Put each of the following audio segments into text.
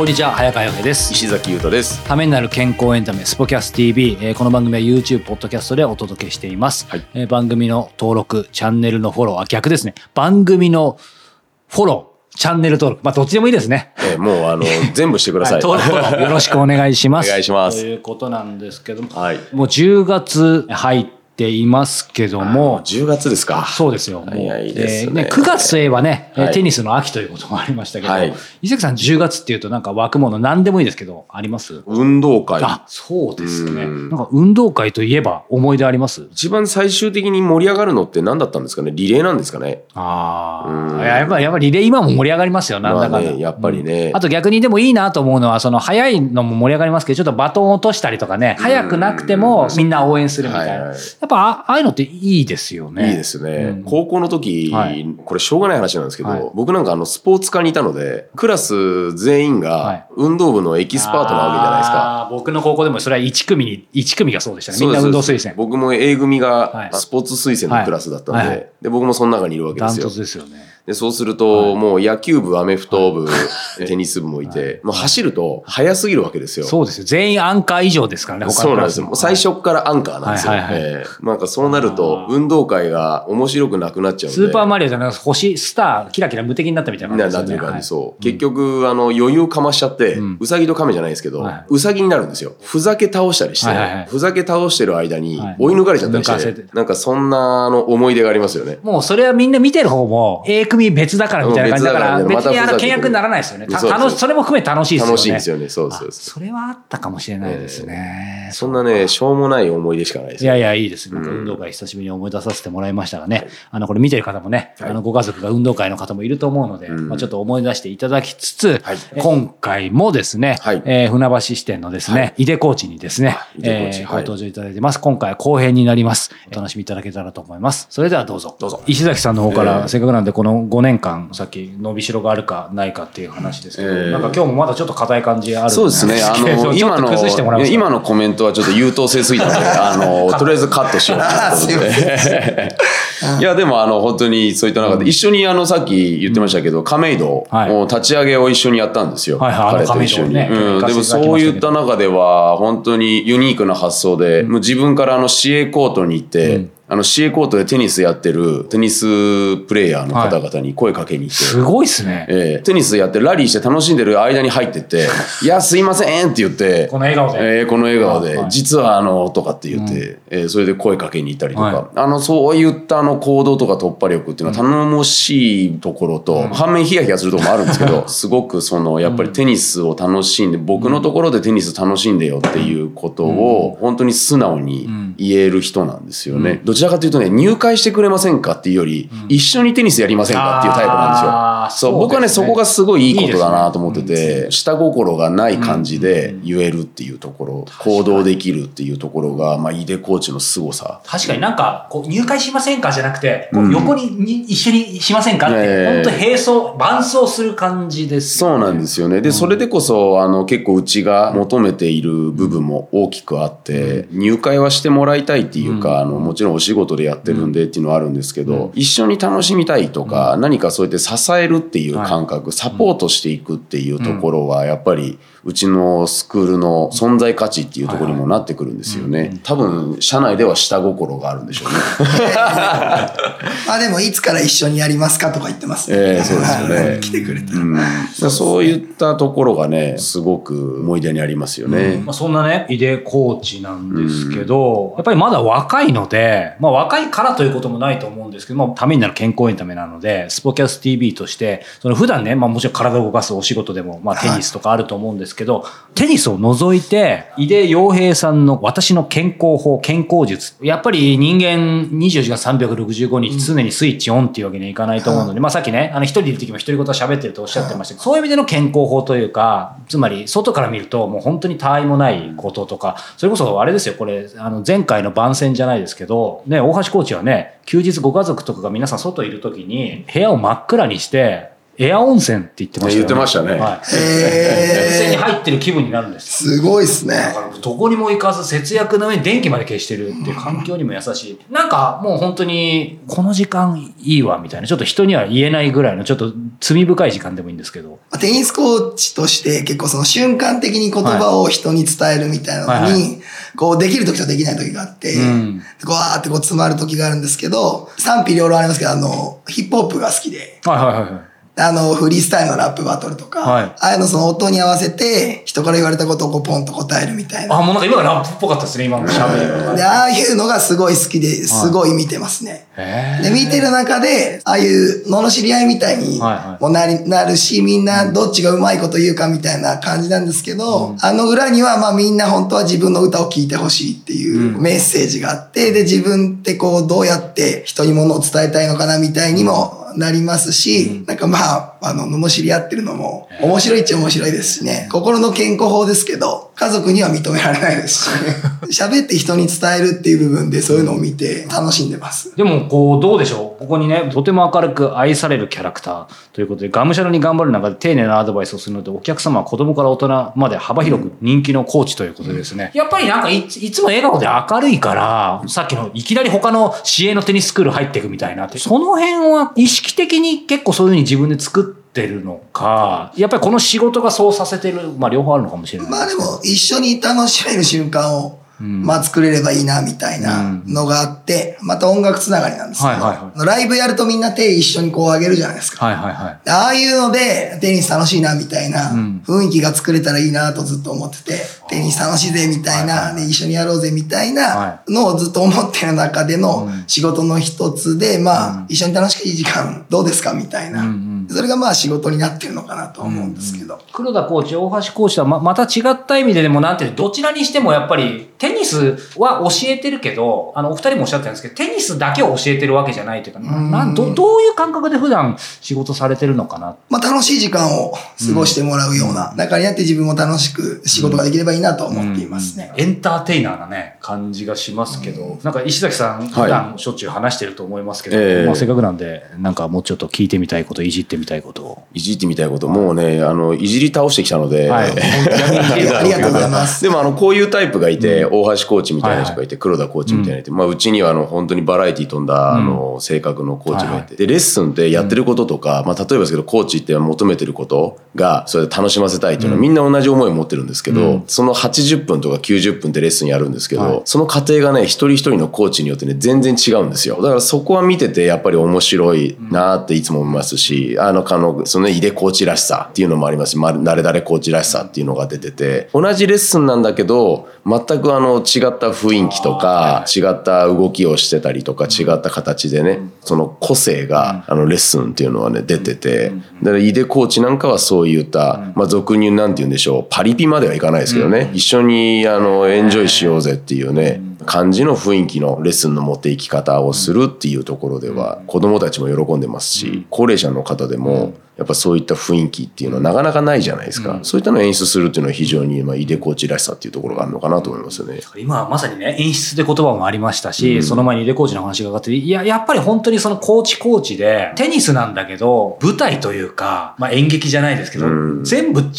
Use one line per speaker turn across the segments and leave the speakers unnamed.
こんにちは早川洋平です。
石崎優太です。
ためになる健康エンタメスポキャス TV、えーこの番組は YouTube ポッドキャストでお届けしています、
はい。
えー番組の登録チャンネルのフォローあ逆ですね。番組のフォローチャンネル登録。まあどっちでもいいですね。
えーもうあの 全部してください。
はい登録よろしくお願いします。
お願いします。
ということなんですけども、
はい。
もう10月入っていますけど
もう
も
10月ですか。
そうですよ。
早いですね
えー9月といえばね、えー
はい
テニスの秋ということもありましたけど、
はい
伊崎さん10月っていうとなんか枠物何でもいいですけど、あります？
運動会。
あ、そうですね。
うん
なんか運動会といえば思い出あります？
一番最終的に盛り上がるのって何だったんですかね？リレーなんですかね？
あ
うん
あ。やっぱり、やっぱりリレー今も盛り上がりますよ、なんだかんだ。
まあね、やっぱりね。
あと逆にでもいいなと思うのは、その早いのも盛り上がりますけど、ちょっとバトンを落としたりとかね、早くなくてもみんな応援するみたいな。
はいはい
やっぱあああいうのっていいですよね。
いいですね、
うん
高校の時、
はい
これしょうがない話なんですけど、
はい
僕なんかあのスポーツ科にいたので、クラス全員
はい
が運動部のエキスパートなわけじゃないですか。
あー僕の高校でもそれは1組に、1組がそうでしたね。みんな運動推薦。
僕も A 組
はい
がスポーツ推薦のクラスだったんで、
はいはい
で僕もその中にいるわけで
ダント
すよ。
ツですよね。
で、そうすると、もう野球部、アメフト部、テニス部もいて、もう走ると速すぎるわけですよ。
そうですよ。全員アンカー以上ですからね、他
そうなんですよ。最初からアンカーなんですよ。ええなんかそうなると、運動会が面白くなくなっちゃうんで。
スーパーマリオじゃなくて星、スター、キラキラ無敵になったみたいな
な
感じですよね。
なってる感じ、
はい
そう。結局、あの、余裕かましちゃって、
う
さぎと亀じゃないですけど、
はいう
さぎになるんですよ。ふざけ倒したりして、ふざけ倒してる間に
はい
追い抜かれちゃったりしてなんかそんなあの思い出がありますよね。
もうそれはみんな見てる方も A 組別だからみたいな感じだから、
うん別
にあの契約にならないですよね。楽しそれも含めて楽しいですよね。
楽しいんですよね。そうそう
あ
そ
れはあったかもしれないですね。
そんなね、しょうもない思い出しかないですよ
いやいや、いいです。な運動会久しぶりに思い出させてもらいましたがね、あの、これ見てる方もね、
はい
あの、ご家族が運動会の方もいると思うので、
うん
まあちょっと思い出していただきつつ、
はい
今回もですね、
はい
えー船橋支店のですね、
はい
井出コーチにですね、えーご登場いただいてます。今回は後編になります。お楽しみいただけたらと思います。それではどうぞ。
どうぞ
石崎さんの方から、
えー
せっかくなんでこの5年間、さっき伸びしろがあるかないかっていう話ですけど、
えー
なんか今日もまだちょっと硬い感じあるん
そうですね。あの、今の、今のコメントはちょっと優等生すぎたので、あの、とりあえずカットしようと思って。いや、でも、あの、本当にそういった中で、一緒に、あの、さっき言ってましたけど、亀戸
はい
を立ち上げを一緒にやったんですよ。
はいはいあの
彼と一緒に。うん。でも、そういった中では、本当にユニークな発想で、もう自分からあの、市営コートに行って、あの、市営コートでテニスやってる、テニスプレイヤーの方々に声かけに行って、
すごいっすね。
えーテニスやってラリーして楽しんでる間に入ってって「いやすいません」って言って
この笑顔で。
えーこの笑顔で、
はい。
実はあのとかって言って、えーそれで声かけに行ったりとか、
はい。
あのそういったあの行動とか突破力っていうのは頼もしいところと、反面ヒヤヒヤするところもあるんですけど すごくそのやっぱりテニスを楽しんで僕のところでテニス楽しんでよっていうことを本当に素直に言える人なんですよね、どちらかというとね入会してくれませんかっていうより、一緒にテニスやりませんかっていうタイプなんですよ。そう僕はねそこがすごいいいことだなと思ってて、下心がない感じで言えるっていうところ、行動できるっていうところが、まあ、井出コーチの凄さ。
確かになんか、こう入会しませんかじゃなくて、こう横にに一緒にしませんかって、
ええ。
本当並走、伴走する感じです
そうなんですよね。で、それでこそ、あの、結構うちが求めている部分も大きくあって、入会はしてもらいたいっていうか、あの、もちろんお仕事でやってるんでっていうのはあるんですけど、一緒に楽しみたいとか、何かそうやって支えるっていう感覚、サポートしていくっていうところは、やっぱり、うちのスクールの存在価値っていうところにもなってくるんですよね。多分、社内では下心があるんでしょうね。
ま あでも、いつから一緒にやりますかとか言ってますね。
ええそうですよね
はい来てくれたら。
うん、そういったところがね、すごく思い出にありますよね。
まあ、そんなね、井出コーチなんですけど、やっぱりまだ若いので、まあ若いからということもないと思うんですけど、まあためになる健康エンタメなので、スポキャス TV としてして、その普段ね、まあもちろん体を動かすお仕事でも、まあテニスとかあると思うんですけど、テニスを除いて、井出洋平さんの私の健康法、健康術。やっぱり人間24時間365日常にスイッチオンっていうわけにはいかないと思うので、まあさっきね、あの一人いる時も独り言喋ってるとおっしゃってましたけど、そういう意味での健康法というか、つまり外から見るともう本当に他愛もないこととか、それこそあれですよ、これ、あの前回の番宣じゃないですけど、ね、大橋コーチはね、休日ご家族とかが皆さん外いる時に部屋を真っ暗にして、エア温泉って言ってましたよね。
言ってましたね
はい。
へ
温泉に
ー
入ってる気分になるんです。
すごいですね。
だからどこにも行かず節約の上に電気まで消してるっていう環境にも優しい。なんかもう本当にこの時間いいわみたいな、ちょっと人には言えないぐらいのちょっと罪深い時間でもいいんですけど。
テニスコーチとして結構その瞬間的に言葉を人に伝えるみたいなの
はいは
に、こうできる時とできない時があって、
うん
こうわーってこう詰まる時があるんですけど、賛否両論ありますけど、あの、ヒップホップが好きで、
はいはいはいはい。
あの、フリースタイルのラップバトルとか、
はい
ああいうのその音に合わせて、人から言われたことをこうポンと答えるみたいな。
あ、もうなんか今がラップっぽかったですね、今の喋りが。
で、ああいうのがすごい好きで、すごい見てますね。
へ
で、見てる中で、ああいう、罵り合いみたいに
はいはい
もなり、なるし、みんなどっちがうまいこと言うかみたいな感じなんですけど、あの裏には、まあみんな本当は自分の歌を聴いてほしいっていうメッセージがあって、で、自分ってこう、どうやって人に物を伝えたいのかなみたいにもなりますし、なんかまあ、あの、罵り合ってるのも面白いっちゃ面白いですしね。心の健康法ですけど、家族には認められないですしね。喋って人に伝えるっていう部分でそういうのを見て楽しんでます。
でも、こう、どうでしょう？ここにね、とても明るく愛されるキャラクターということで、がむしゃらに頑張る中で丁寧なアドバイスをするので、お客様は子供から大人まで幅広く人気のコーチということでですね。やっぱりなんかいついつも笑顔で明るいから、さっきのいきなり他の市営のテニススクール入っていくみたいなって、その辺は意識識的に結構そういうふうに自分で作ってるのか、やっぱりこの仕事がそうさせてる、まあ両方あるのかもしれない
まあでも、一緒に楽しめる瞬間を、まあ作れればいいな、みたいなのがあって、また音楽つながりなんですけど、ライブやるとみんな手一緒にこう上げるじゃないですか。ああいうので、テニス楽しいな、みたいな
うん。
雰囲気が作れたらいいなとずっと思ってて、テニス楽しいぜ、みたいな、で一緒にやろうぜ、みたい
は
なのをずっと思ってる中での
うん。
仕事の一つで、まあ、一緒に楽しくいい時間どうですか、みたいな。それがまあ仕事になってるのかなと思うんですけど。
黒田コーチ、大橋コーチとはままた違った意味ででもなんていうのどちらにしてもやっぱりテニスは教えてるけど、あの、お二人もおっしゃってたんですけど、テニスだけを教えてるわけじゃないというか、
ん。
なんどどういう感覚で普段仕事されてるのかな
まあ楽しい時間を過ごしてもらうような中にあって自分も楽しく仕事ができればいいなと思っていますね。
エンターテイナーなね、感じがしますけど、なんか石崎さん、普段しょっちゅう話してると思いますけど、
ええ。
まあせっかくなんで、なんかもうちょっと聞いてみたいこと、いじってみたいことを。
いじってみたいこと、もうね、あの、いじり倒してきたので、
はい。
ありがとうございます。
でもあの、こういうタイプがいて、大橋コーチみたいな人がいて、黒田コーチみたいな人。がいて、まあ、うちにはあの、本当にバラエティ飛んだ、あの、性格のコーチがいて、で、レッスンってやってることとか、まあ、例えばですけど、コーチって求めてることが、それで楽しませたいっていうのは、みんな同じ思いを持ってるんですけど、その80分とか90分ってレッスンやるんですけど、
はい。
その過程がね、一人一人のコーチによってね、全然違うんですよ。だからそこは見てて、やっぱり面白いなっていつも思いますし、あの、あの、そのね、井出コーチらしさっていうのもあります。し、ま、誰々コーチらしさっていうのが出てて、同じレッスンなんだけど、全くあの、違った雰囲気とか、違った動きをしてたりとか、違った形でね、その個性が、あの、レッスンっていうのはね、出てて、だから井出コーチなんかはそういった、まあ、俗になんて言うんでしょう、パリピまではいかないですけどね、一緒に、あの、エンジョイしようぜっていうね、感じの雰囲気のレッスンの持っていき方をするっていうところでは、子供たちも喜んでますし、高齢者の方でも、やっぱそういった雰囲気っていうのはなかなかないじゃないですか。そういったのを演出するっていうのは非常に、まあ、井出コーチらしさっていうところがあるのかなと思いますよね。
今まさにね、演出で言葉もありましたし、その前にレコーチの話が上がって、いや、やっぱり本当にそのコーチコーチで、テニスなんだけど、舞台というか、まあ演劇じゃないですけど、
うん
全部違う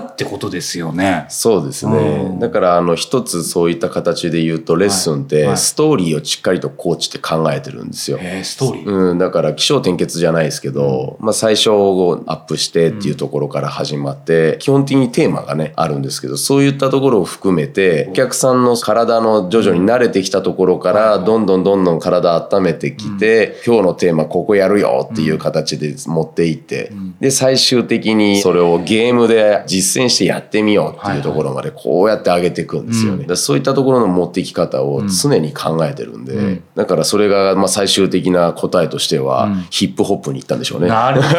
ってことですよね。
そうです
う
ね
ん。
だから、あの、一つそういった形で言うと、レッスンっ
はい
て、
はい
ストーリーをしっかりとコーチって考えてるんですよ。
えー、ストーリー。
うん、だから起承転結じゃないですけど、まあ最初をアップしてっていうところから始まって、基本的にテーマがね、あるんですけど、そういったところを含めて、お客さんの体の徐々に慣れてきたところから、どんどんどんどん体温めてきて、今日のテーマここやるよっていう形で持っていって、で、最終的にそれをゲームで実践してやってみようっていうところまでこうやって上げていくんですよね。だからそういったところの持っていき方を常に考えてるんで、
ん。
だからそれがまあ最終的な答えとしては、ヒップホップに行ったんでしょうね。
なるほど。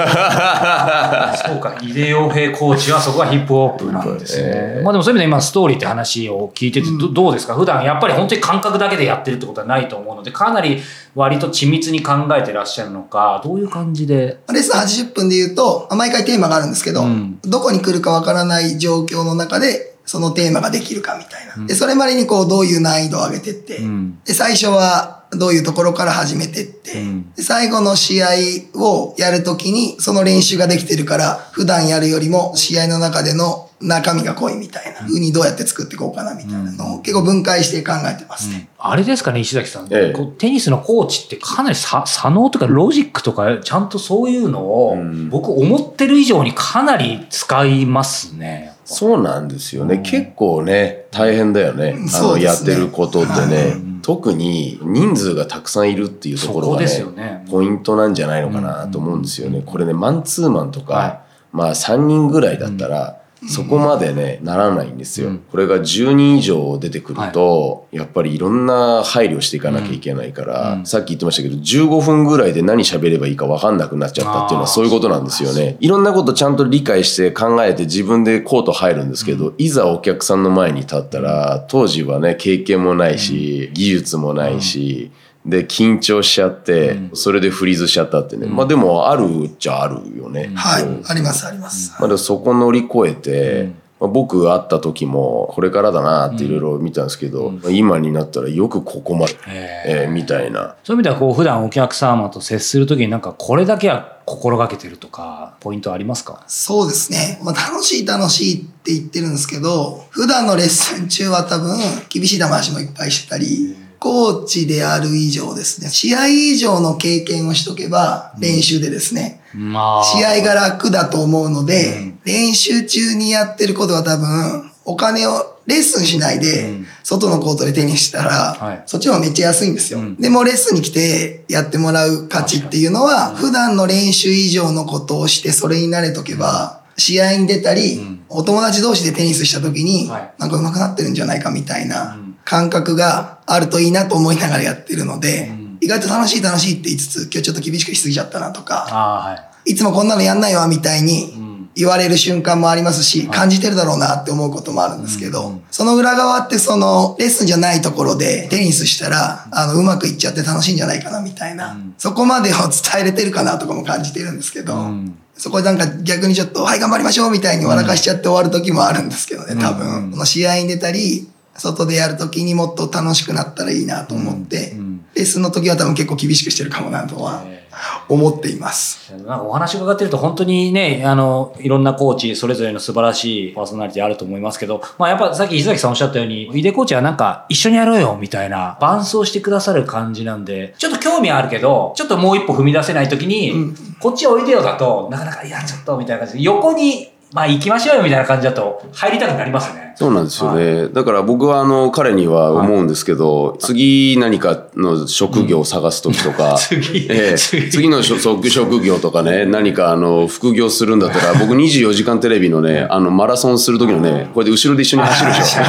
そうか、井出洋平コーチはそこがヒップホップなんですね。
ええ
まあでもそういう意味で今ストーリーって話を聞いててどどうですか？普段やっぱり本当に感覚だけでやってるってことはないと思うので、かなり割と緻密に考えてらっしゃるのか、どういう感じで？
レッスン80分で言うと、まあ毎回テーマがあるんですけど、
うん。
どこに来るかわからない状況の中で、そのテーマができるかみたいな。で、それまでにこう、どういう難易度を上げてって、
うん。
で、最初はどういうところから始めてって、
うん。
で最後の試合をやるときに、その練習ができてるから、普段やるよりも試合の中での中身が濃いみたいな風にどうやって作っていこうかなみたいなのを結構分解して考えてますね。
あれですかね、石崎さん。
ええ。
こうテニスのコーチってかなりさ左脳とかロジックとか、ちゃんとそういうのを、
うん。
僕思ってる以上にかなり使いますね。
そうなんですよね。
うん。
結構ね、大変だよね。あの、
ね
やってることってね、
うん
特に人数がたくさんいるっていうと
そ
ころがね、
ね。
ポイントなんじゃないのかなと思うんですよね。これね、マンツーマンとか、
はい
まあ3人ぐらいだったら、そこまでね、ならないんですよ。
うん。
これが10人以上出てくると、やっぱりいろんな配慮していかなきゃいけないから、
うん。
さっき言ってましたけど、15分ぐらいで何喋ればいいか分かんなくなっちゃったっていうのはそういうことなんですよね。いろんなことちゃんと理解して考えて自分でコート入るんですけど、いざお客さんの前に立ったら、当時はね、経験もないし、技術もないし、で、緊張しちゃって、
うん
それでフリーズしちゃったってね。
うん
まあでも、あるっちゃあるよね。
はい
うん。
ありますあります。
まあ、でもそこ乗り越えて、
うん
まあ、僕会った時もこれからだなっていろいろ見たんですけど、
うん
まあ今になったらよくここまで、
え
えーみたいな。
そういう意味ではこう普段お客様と接するときになんかこれだけは心がけてるとかポイントありますか？
そうですね。まあ、楽しい楽しいって言ってるんですけど、普段のレッスン中は多分厳しい話もいっぱいしてたり、コーチである以上ですね、試合以上の経験をしとけば練習でですね、
まあ。
試合が楽だと思うので、
うん。
練習中にやってることは多分、お金をレッスンしないで
うん、
外のコートで手にしたら、
はい。
そっちの方がめっちゃ安いんですよ。
うん。
でもレッスンに来てやってもらう価値っていうのは、普段の練習以上のことをしてそれに慣れとけば、試合に出たり、
うん。
お友達同士でテニスした時に、
はい。
なんか上手くなってるんじゃないかみたいな
うん
感覚があるといいなと思いながらやってるので、
うん。
意外と楽しい楽しいって言いつつ、今日ちょっと厳しくしすぎちゃったなとか、
はい。
つもこんなのやんないわみたいに
ん。
言われる瞬間もありますし、
はい。
感じてるだろうなって思うこともあるんですけど、
うんうん。
その裏側ってそのレッスンじゃないところでテニスしたら、あの、うまくいっちゃって楽しいんじゃないかなみたいな、
うん。
そこまでを伝いれてるかなとかも感じてるんですけど、
うん。
そこでなんか逆にちょっと、はい、頑張りましょうみたいに笑かしちゃって終わる時もあるんですけどね、多
うん。
分。この試合に出たり、外でやる時にもっと楽しくなったらいいなと思って、
うんうん。
レッスンの時は多分結構厳しくしてるかもなとは
え
思っています。
なんかお話伺ってると本当にね、あの、いろんなコーチ、それぞれの素晴らしいパーソナリティあると思いますけど、まあやっぱさっき石崎さんおっしゃったように、井出コーチはなんか一緒にやろうよみたいな、伴走してくださる感じなんで、ちょっと興味はあるけど、ちょっともう一歩踏み出せない時に、
うん。
こっちおいでよだと、なかなか、いや、ちょっとみたいな感じで、横に、まあ行きましょうよみたいな感じだと、入りたくなりますね。
そうなんですよね。だから僕はあの彼には思うんですけど、次何かの職業を探す時とか、
次
の職職業とかね、何かあの副業するんだったら、僕24時間テレビのね、あのマラソンする時のね、これで後ろで一緒に走るでしょ。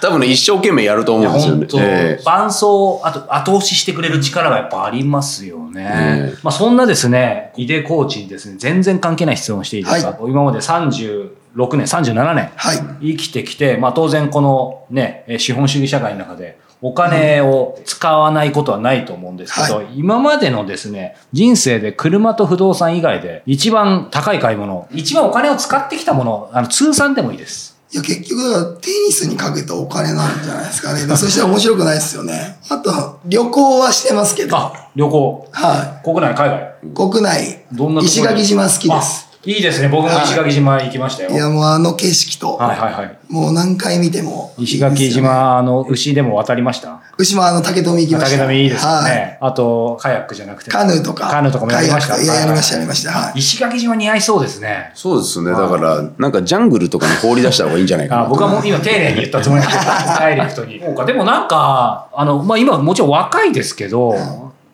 多分ね、一生懸命やると思うんですよね。
伴走、あと後押ししてくれる力がやっぱありますよね。
ええ。
まあそんなですね、井出コーチにですね、全然関係ない質問をしていいですか、
は
今まで36年、37年
はい。
生きてきて、まあ当然このね、えー資本主義社会の中でお金を使わないことはないと思うんですけど、
は
今までのですね、人生で車と不動産以外で一番高い買い物、一番お金を使ってきたもの、あの通算でもいいです。
いや、結局、テニスにかけたお金なんじゃないですかね。でそしたら面白くないですよね。あと、旅行はしてますけど。
あ、旅行。
は
国内、海外。
い。国内、
どんな
石垣島好きです。
あいいですね。僕も石垣島行きましたよ。
いや、もうあの景色と、
はいはいはい。
もう何回見てもいいです
石垣島、あの、牛でも渡りました？
牛もあの竹富行きました。
竹並いいですよ
はい。
ね。あと、カヤックじゃなくて。
カヌーとか。
カヌーとかもやりました
いや、やりました、
はい
やりました。はい。
石垣島似合いそうですね。
そうですね。だから、なんかジャングルとかに放り出した方がいいんじゃないかな
僕はもう今丁寧に言ったつもりなんですけど、ダイレクトに。そうか、でもなんか、あの、まあ今もちろん若いですけど、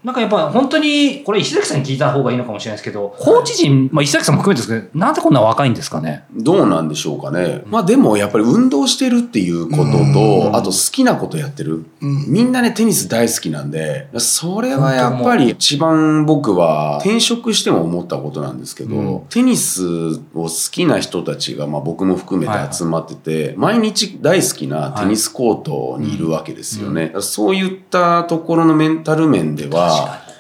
なんかやっぱ本当に、これ石崎さんに聞いた方がいいのかもしれないですけど、コーチ陣、まあ石崎さんも含めてですけど、なんでこんな若いんですかね？
どうなんでしょうかね。まあでもやっぱり運動してるっていうことと、あと好きなことやってる。みんなね、テニス大好きなんで、それはやっぱり一番僕は転職しても思ったことなんですけど、
うん。
テニスを好きな人たちが、まあ僕も含めて集まってて、毎日大好きなテニスコートにいるわけですよね。そういったところのメンタル面では、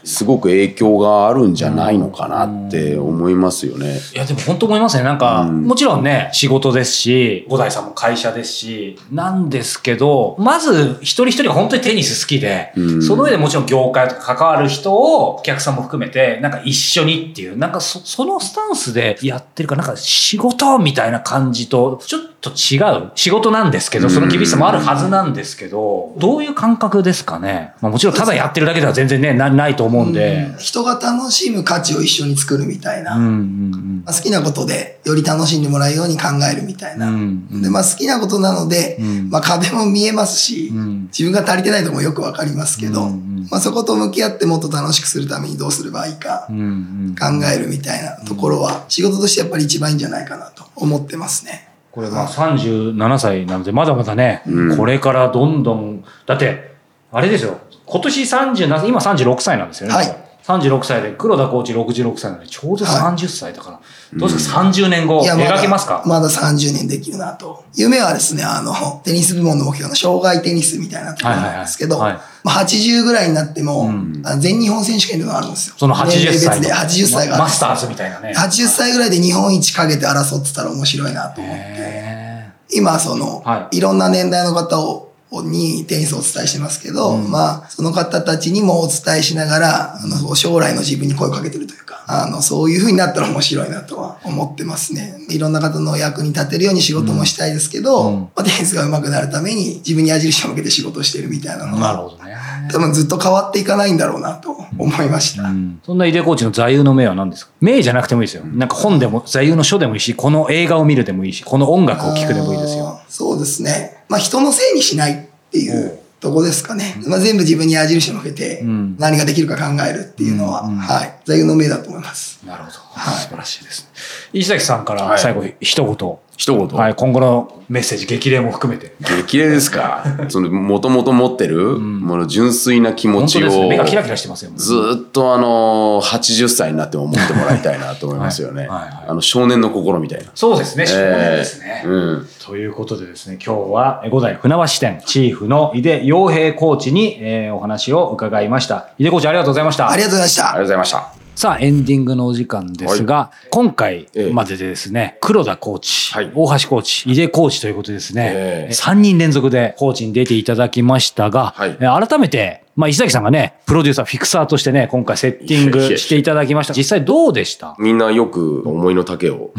すごく影響があるんじゃないのかなって思いますよね。
いや、でも本当思いますね。なんか、
うん
もちろんね、仕事ですし、五代さんも会社ですし、なんですけど、まず一人一人が本当に。テニス好きで、
うん
その上でもちろん業界とか関わる人をお客さんも含めて、なんか一緒に。っていう、なんかそのスタンスでやってるか、なんか仕事みたいな感じと、ちょっと違う仕事なんですけど、その厳しさもあるはずなんですけど、どういう感覚ですかね？まあもちろんただやってるだけでは全然ね、なないと思うんで。
人が楽しむ価値を一緒に作るみたいな。
うんうん
まあ好きなことでより楽しんでもらえるように考えるみたいな。
うんうん
で、まあ好きなことなので、
うん
まあ壁も見えますし、
ん
自分が足りてないともよくわかりますけど、
うんうん
まあそこと向き合ってもっと楽しくするためにどうすればいいか
うん。うんうん
考えるみたいなところは仕事としてやっぱり一番いいんじゃないかなと思ってますね。
これまあ37歳なので、まだまだね、
うん。
これからどんどん、だって、あれですよ、今年37、今36歳なんですよね。
はい。
36歳で、黒田コーチ66歳なので、ちょうど
は
30歳だから、どうですか、30年後、描けますか？
まだ30年できるなと。夢はですね、あの、テニス部門の目標の障害テニスみたいなところなんですけど、
はいはい。はい
まあ80ぐらいになっても、
ん。
あの全日本選手権のがあるんですよ。
その80
年齢
歳
で80歳が
マスターズみたいなね。
80歳ぐらいで日本一かけて争ってたら面白いなと思って、
へ
今その、、
はい
ろんな年代の方を、にテニスをお伝えしてますけど、まあ、その方たちにもお伝えしながら、あの、将来の自分に声をかけてるというか、あの、そういう風になったら面白いなとは思ってますね。いろんな方の役に立てるように仕事もしたいですけど、
うん
まあ、テニスが上手くなるために自分に矢印を向けて仕事をしてるみたいなの
ーなる
は、
ほどね。
多分ずっと変わっていかないんだろうなと思いました。
うんそんな井出コーチの座右の銘は何ですか？銘じゃなくてもいいですよ。なんか本でも、座右の書でもいいし、この映画を見るでもいいし、この音楽を聴くでもいいですよ。
そうですね。まあ人のせいにしないっていうとこですかね。まあ全部自分に矢印を向けて
うん
何ができるか考えるっていうのは、はい。座右の銘だと思います。
なるほど。
はい
素晴らしいですね。石崎さんから
はい
最後一言。
一言。
はい、今後のメッセージ、激励も含めて。
激励ですか？その、もともと持ってる、もの純粋な気持ちを、
本当ですね。目がキラキラしてますよ。
ずーっとあの、80歳になっても思ってもらいたいなと思いますよね。
はいはいはい
あの、少年の心みたいな。
そうですね、少年ですね。
えーうん。
ということでですね、今日は五代船橋店チーフの井出洋平コーチに、えーお話を伺いました。井出コーチありがとうございました。
ありがとうございました
ありがとう。ございました。
さあ、エンディングのお時間ですが、今回
ええ。
まででですね、黒田コーチ、
はい。
大橋コーチ、井出コーチということでですね、
ええ。
3人連続でコーチに出ていただきましたが、
はい。
えー改めて、まあ、石崎さんがね、プロデューサー、フィクサーとしてね、今回セッティングしていただきました。実際どうでした？
みんなよく思いの丈を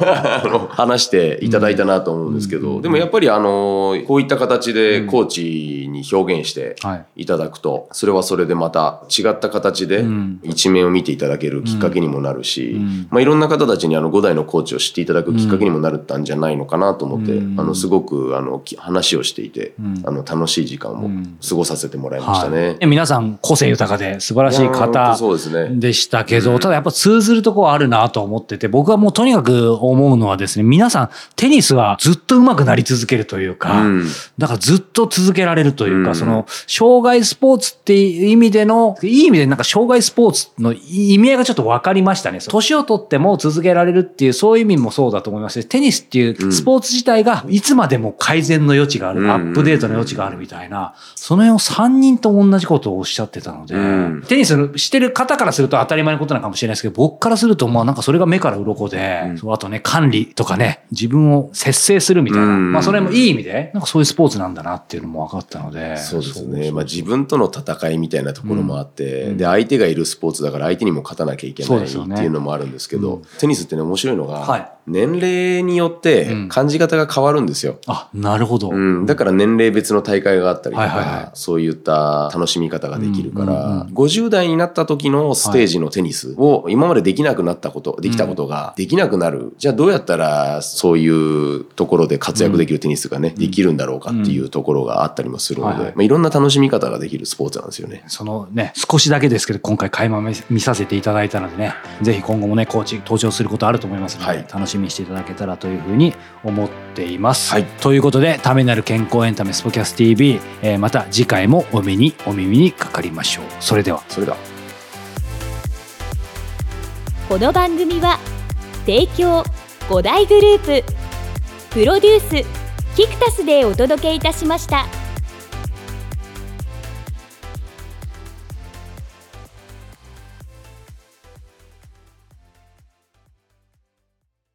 話していただいたなと思うんですけど、でもやっぱりあの、こういった形でコーチに表現して
はい。
いただくと、それはそれでまた違った形で
ん。
一面を見ていただけるきっかけにもなるし、
ん。
まあいろんな方たちにあの5代のコーチを知っていただくきっかけにもなったんじゃないのかなと思って、
うん。
あの、すごくあの、き話をしていて、
ん。
あの、楽しい時間を過ごさせてもらいました。
は
ね。
い皆さん個性豊かで素晴らしい方
で
したけど、ただやっぱ通ずるところはあるなと思ってて、僕はもうとにかく思うのはですね、皆さんテニスはずっと上手くなり続けるというか、
うん。
だからずっと続けられるというか、
うん。
その、障害スポーツっていう意味での、いい意味でなんか障害スポーツの意味合いがちょっと分かりましたね。年を取っても続けられるっていう、そういう意味もそうだと思いますし、テニスっていうスポーツ自体がいつまでも改善の余地がある、
うん。
アップデートの余地があるみたいな、その辺を3人と同じことをおっしゃってたので、
うん。
テニスしてる方からすると当たり前のことなのかもしれないですけど、僕からすると、まあなんかそれが目から鱗で、そうあとね、管理とかね、自分を節制するみたいな、
うん。
まあそれもいい意味で、なんかそういうスポーツなんだなっていうのも分かったので。
そうですね。まあ自分との戦いみたいなところもあって、で、相手がいるスポーツだから相手にも勝たなきゃいけないっていうのもあるんですけど、テニスってね、面白いのが、
はい。
年齢によって感じ方が変わるんですよ。
あ、なるほど。
うん、だから年齢別の大会があったりとか、
はいはいはい。
そういったな楽しみ方ができるから、
うんうんうん
50代になった時のステージのテニスを今までできなくなったこと、できたことができなくなる。じゃあどうやったらそういうところで活躍できるテニスがね、できるんだろうかっていうところがあったりもするので、
はいはい
まあ、いろんな楽しみ方ができるスポーツなんですよね。
そのね、少しだけですけど、今回垣間見させていただいたのでね、ぜひ今後もね、コーチ登場することあると思いますので、
はい
楽しみにしていただけたらというふうに思っています。
はい
ということで、ためになる健康エンタメスポキャス TV、えーまた次回もお目に、お耳にかかりましょう。それでは。
それでは。
この番組は提供5大グループプロデュースキクタスでお届けいたしました。